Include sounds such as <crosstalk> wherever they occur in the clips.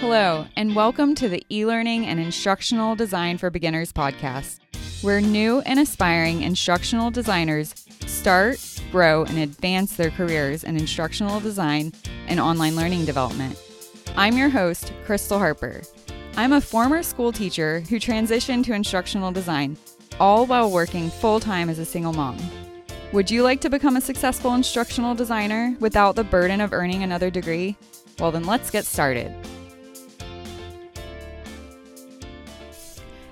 Hello, and welcome to the e learning and instructional design for beginners podcast, where new and aspiring instructional designers start, grow, and advance their careers in instructional design and online learning development. I'm your host, Crystal Harper. I'm a former school teacher who transitioned to instructional design, all while working full time as a single mom. Would you like to become a successful instructional designer without the burden of earning another degree? Well, then let's get started.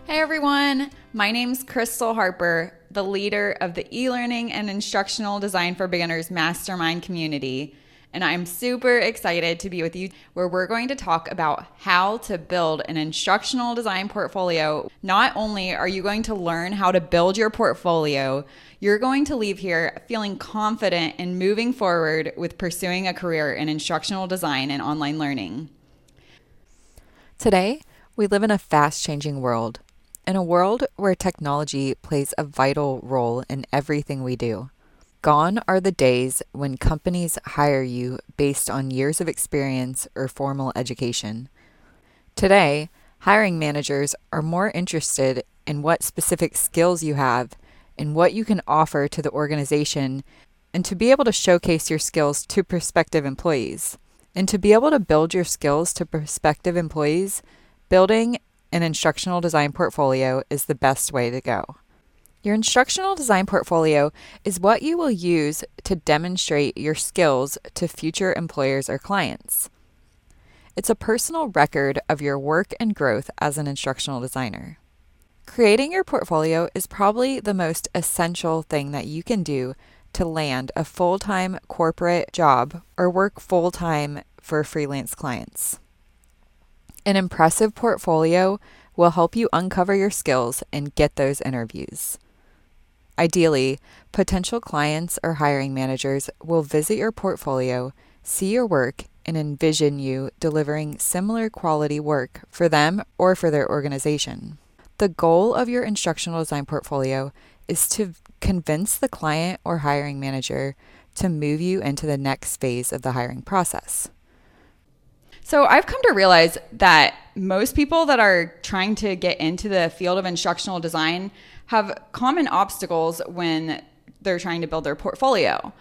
Hey everyone, my name's Crystal Harper, the leader of the e learning and instructional design for beginners mastermind community. And I'm super excited to be with you where we're going to talk about how to build an instructional design portfolio. Not only are you going to learn how to build your portfolio, you're going to leave here feeling confident in moving forward with pursuing a career in instructional design and online learning. Today, we live in a fast changing world in a world where technology plays a vital role in everything we do. Gone are the days when companies hire you based on years of experience or formal education. Today, hiring managers are more interested in what specific skills you have and what you can offer to the organization and to be able to showcase your skills to prospective employees. And to be able to build your skills to prospective employees, building an instructional design portfolio is the best way to go. Your instructional design portfolio is what you will use to demonstrate your skills to future employers or clients. It's a personal record of your work and growth as an instructional designer. Creating your portfolio is probably the most essential thing that you can do to land a full time corporate job or work full time for freelance clients. An impressive portfolio will help you uncover your skills and get those interviews. Ideally, potential clients or hiring managers will visit your portfolio, see your work, and envision you delivering similar quality work for them or for their organization. The goal of your instructional design portfolio is to convince the client or hiring manager to move you into the next phase of the hiring process. So I've come to realize that most people that are trying to get into the field of instructional design have common obstacles when they're trying to build their portfolio.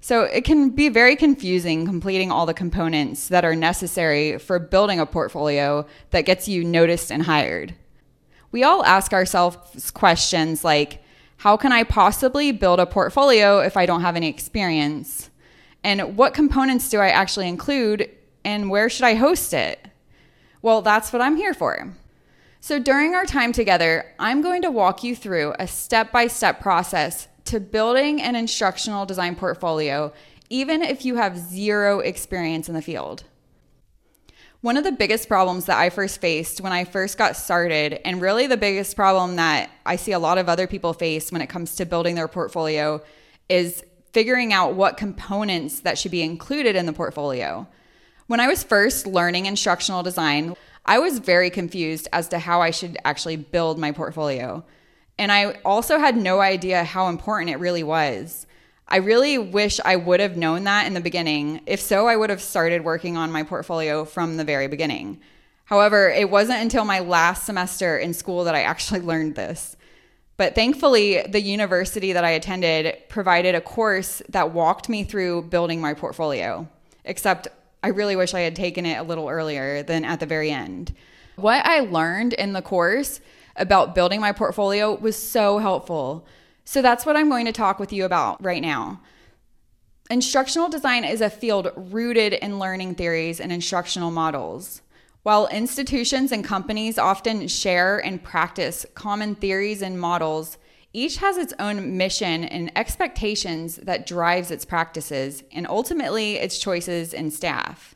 So it can be very confusing completing all the components that are necessary for building a portfolio that gets you noticed and hired. We all ask ourselves questions like, how can I possibly build a portfolio if I don't have any experience? And what components do I actually include and where should I host it? Well, that's what I'm here for. So, during our time together, I'm going to walk you through a step by step process to building an instructional design portfolio, even if you have zero experience in the field. One of the biggest problems that I first faced when I first got started, and really the biggest problem that I see a lot of other people face when it comes to building their portfolio, is figuring out what components that should be included in the portfolio. When I was first learning instructional design, I was very confused as to how I should actually build my portfolio. And I also had no idea how important it really was. I really wish I would have known that in the beginning. If so, I would have started working on my portfolio from the very beginning. However, it wasn't until my last semester in school that I actually <laughs> learned this. But thankfully, the university that I attended provided a course that walked me through building my portfolio. Except I really wish I had taken it a little earlier than at the very end. What I learned in the course about building my portfolio was so helpful. So that's what I'm going to talk with you about right now. Instructional design is a field rooted in learning theories and instructional models. While institutions and companies often share and practice common theories and models, each has its own mission and expectations that drives its practices and ultimately its choices in staff.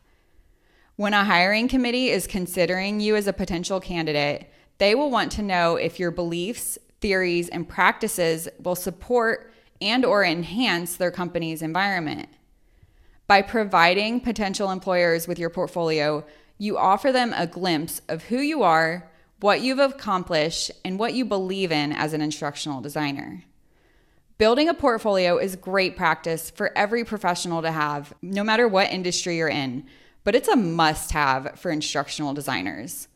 When a hiring committee is considering you as a potential candidate, they will want to know if your beliefs, theories, and practices will support and or enhance their company's environment. By providing potential employers with your portfolio, you offer them a glimpse of who you are, what you've accomplished, and what you believe in as an instructional designer. Building a portfolio is great practice for every professional to have, no matter what industry you're in. but it's a must have for instructional designers.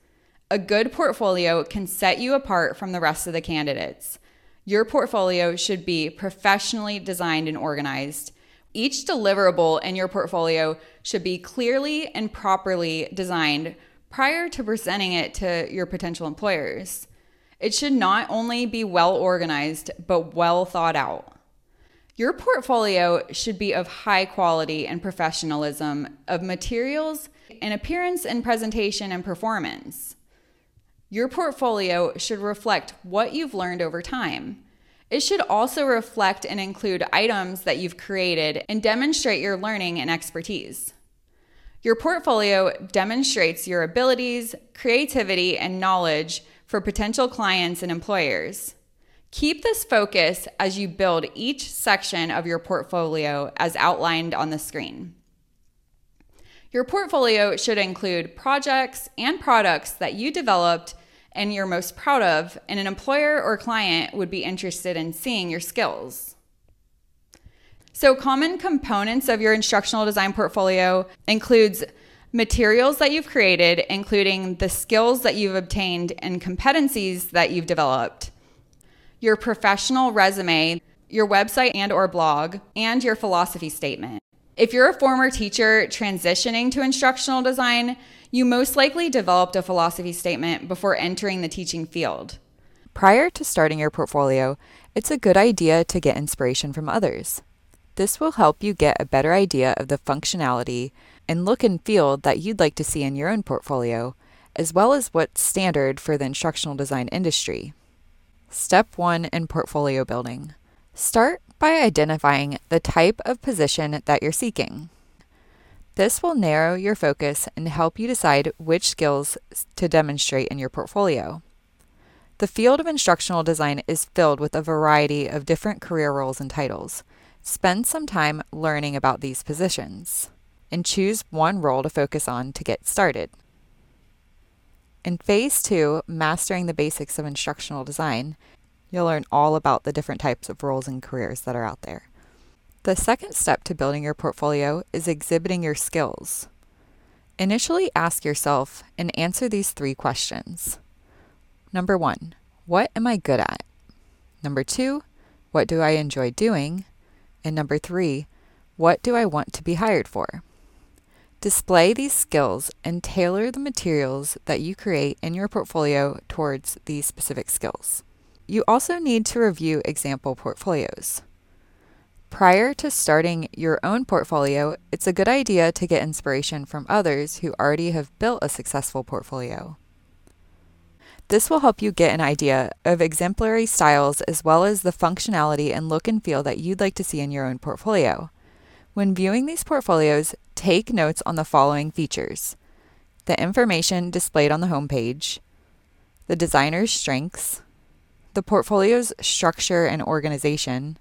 A good portfolio can set you apart from the rest of the candidates. Your portfolio should be professionally designed and organized. Each deliverable in your portfolio should be clearly and properly designed prior to presenting it to your potential employers. It should not only be well organized, but well thought out. Your portfolio should be of high quality and professionalism of materials and appearance and presentation and performance. Your portfolio should reflect what you've learned over time. It should also reflect and include items that you've created and demonstrate your learning and expertise. Your portfolio demonstrates your abilities, creativity, and knowledge for potential clients and employers. Keep this focus as you build each section of your portfolio as outlined on the screen. Your portfolio should include projects and products that you developed and you're most proud of, and an employer or client would be interested in seeing your skills. So, common components of your instructional design portfolio includes materials that you've created, including the skills that you've obtained and competencies that you've developed, your professional resume, your website and or blog, and your philosophy statement. If you're a former teacher transitioning to instructional design, you most likely developed a philosophy statement before entering the teaching field. Prior to starting your portfolio, it's a good idea to get inspiration from others. This will help you get a better idea of the functionality and look and feel that you'd like to see in your own portfolio, as well as what's standard for the instructional design industry. Step 1 in portfolio building Start by identifying the type of position that you're seeking. This will narrow your focus and help you decide which skills to demonstrate in your portfolio. The field of instructional design is filled with a variety of different career roles and titles. Spend some time learning about these positions and choose one role to focus on to get started. In phase two, mastering the basics of instructional design, you'll learn all about the different types of roles and careers that are out there. The second step to building your portfolio is exhibiting your skills. Initially, ask yourself and answer these three questions. Number one, what am I good at? Number two, what do I enjoy doing? And number three, what do I want to be hired for? Display these skills and tailor the materials that you create in your portfolio towards these specific skills. You also need to review example portfolios. Prior to starting your own portfolio, it's a good idea to get inspiration from others who already have built a successful portfolio. This will help you get an idea of exemplary styles as well as the functionality and look and feel that you'd like to see in your own portfolio. When viewing these portfolios, take notes on the following features the information displayed on the homepage, the designer's strengths, the portfolio's structure and organization,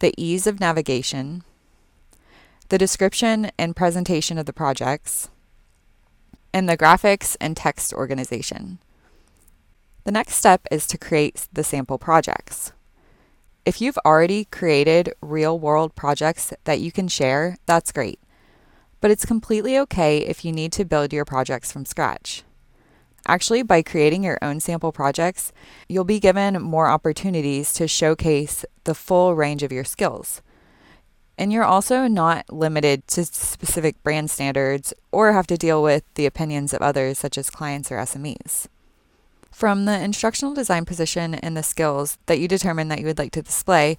the ease of navigation, the description and presentation of the projects, and the graphics and text organization. The next step is to create the sample projects. If you've already created real world projects that you can share, that's great. But it's completely okay if you need to build your projects from scratch. Actually, by creating your own sample projects, you'll be given more opportunities to showcase the full range of your skills. And you're also not limited to specific brand standards or have to deal with the opinions of others, such as clients or SMEs. From the instructional design position and the skills that you determine that you would like to display,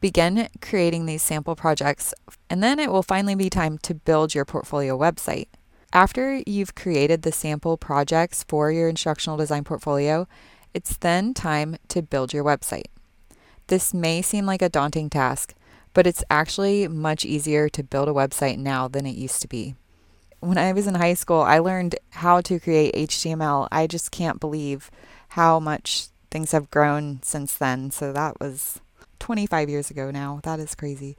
begin creating these sample projects, and then it will finally be time to build your portfolio website. After you've created the sample projects for your instructional design portfolio, it's then time to build your website. This may seem like a daunting task, but it's actually much easier to build a website now than it used to be. When I was in high school, I learned how to create HTML. I just can't believe how much things have grown since then. So that was 25 years ago now. That is crazy.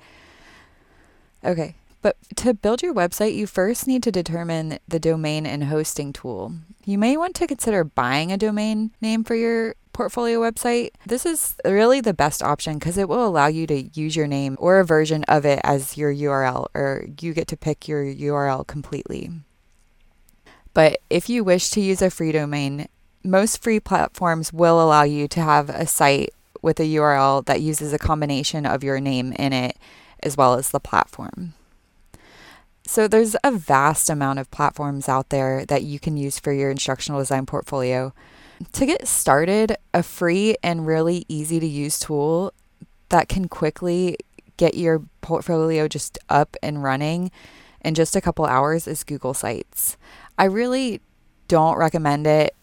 Okay, but to build your website, you first need to determine the domain and hosting tool. You may want to consider buying a domain name for your portfolio website, this is really the best option because it will allow you to use your name or a version of it as your URL, or you get to pick your URL completely. But if you wish to use a free domain, most free platforms will allow you to have a site with a URL that uses a combination of your name in it as well as the platform. So there's a vast amount of platforms out there that you can use for your instructional design portfolio. To get started, a free and really easy to use tool that can quickly get your portfolio just up and running in just a couple hours is Google Sites. I really don't recommend it,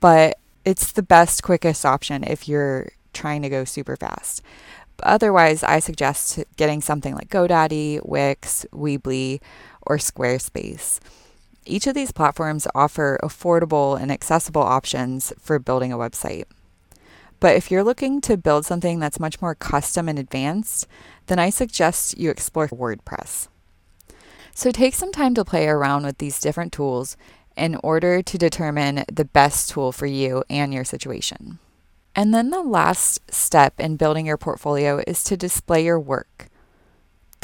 but it's the best, quickest option if you're trying to go super fast. But otherwise, I suggest getting something like GoDaddy, Wix, Weebly, or Squarespace. Each of these platforms offer affordable and accessible options for building a website. But if you're looking to build something that's much more custom and advanced, then I suggest you explore WordPress. So take some time to play around with these different tools in order to determine the best tool for you and your situation. And then the last step in building your portfolio is to display your work.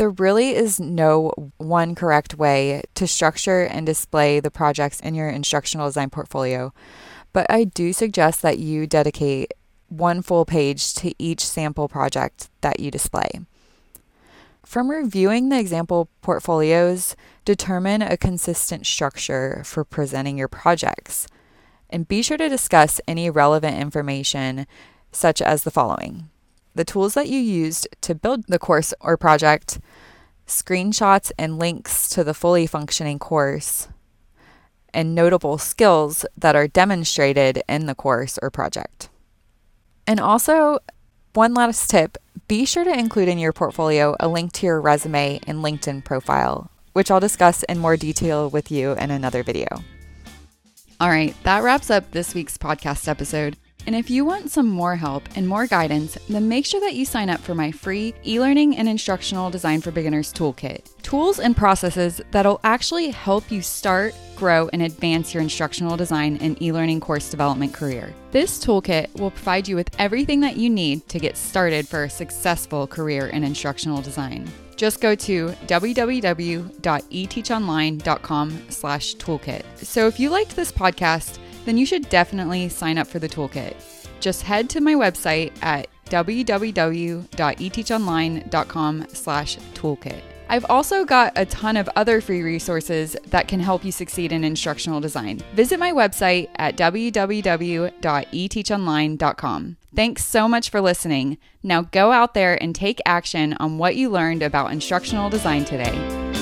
There really is no one correct way to structure and display the projects in your instructional design portfolio, but I do suggest that you dedicate one full page to each sample project that you display. From reviewing the example portfolios, determine a consistent structure for presenting your projects. And be sure to discuss any relevant information, such as the following the tools that you used to build the course or project, screenshots and links to the fully functioning course, and notable skills that are demonstrated in the course or project. And also, one last tip be sure to include in your portfolio a link to your resume and LinkedIn profile, which I'll discuss in more detail with you in another video. All right, that wraps up this week's podcast episode. And if you want some more help and more guidance, then make sure that you sign up for my free e learning and instructional design for beginners toolkit tools and processes that'll actually help you start, grow, and advance your instructional design and e learning course development career. This toolkit will provide you with everything that you need to get started for a successful career in instructional design just go to www.eteachonline.com slash toolkit. So if you liked this podcast, then you should definitely sign up for the toolkit. Just head to my website at www.eteachonline.com slash toolkit. I've also got a ton of other free resources that can help you succeed in instructional design. Visit my website at www.eteachonline.com. Thanks so much for listening. Now go out there and take action on what you learned about instructional design today.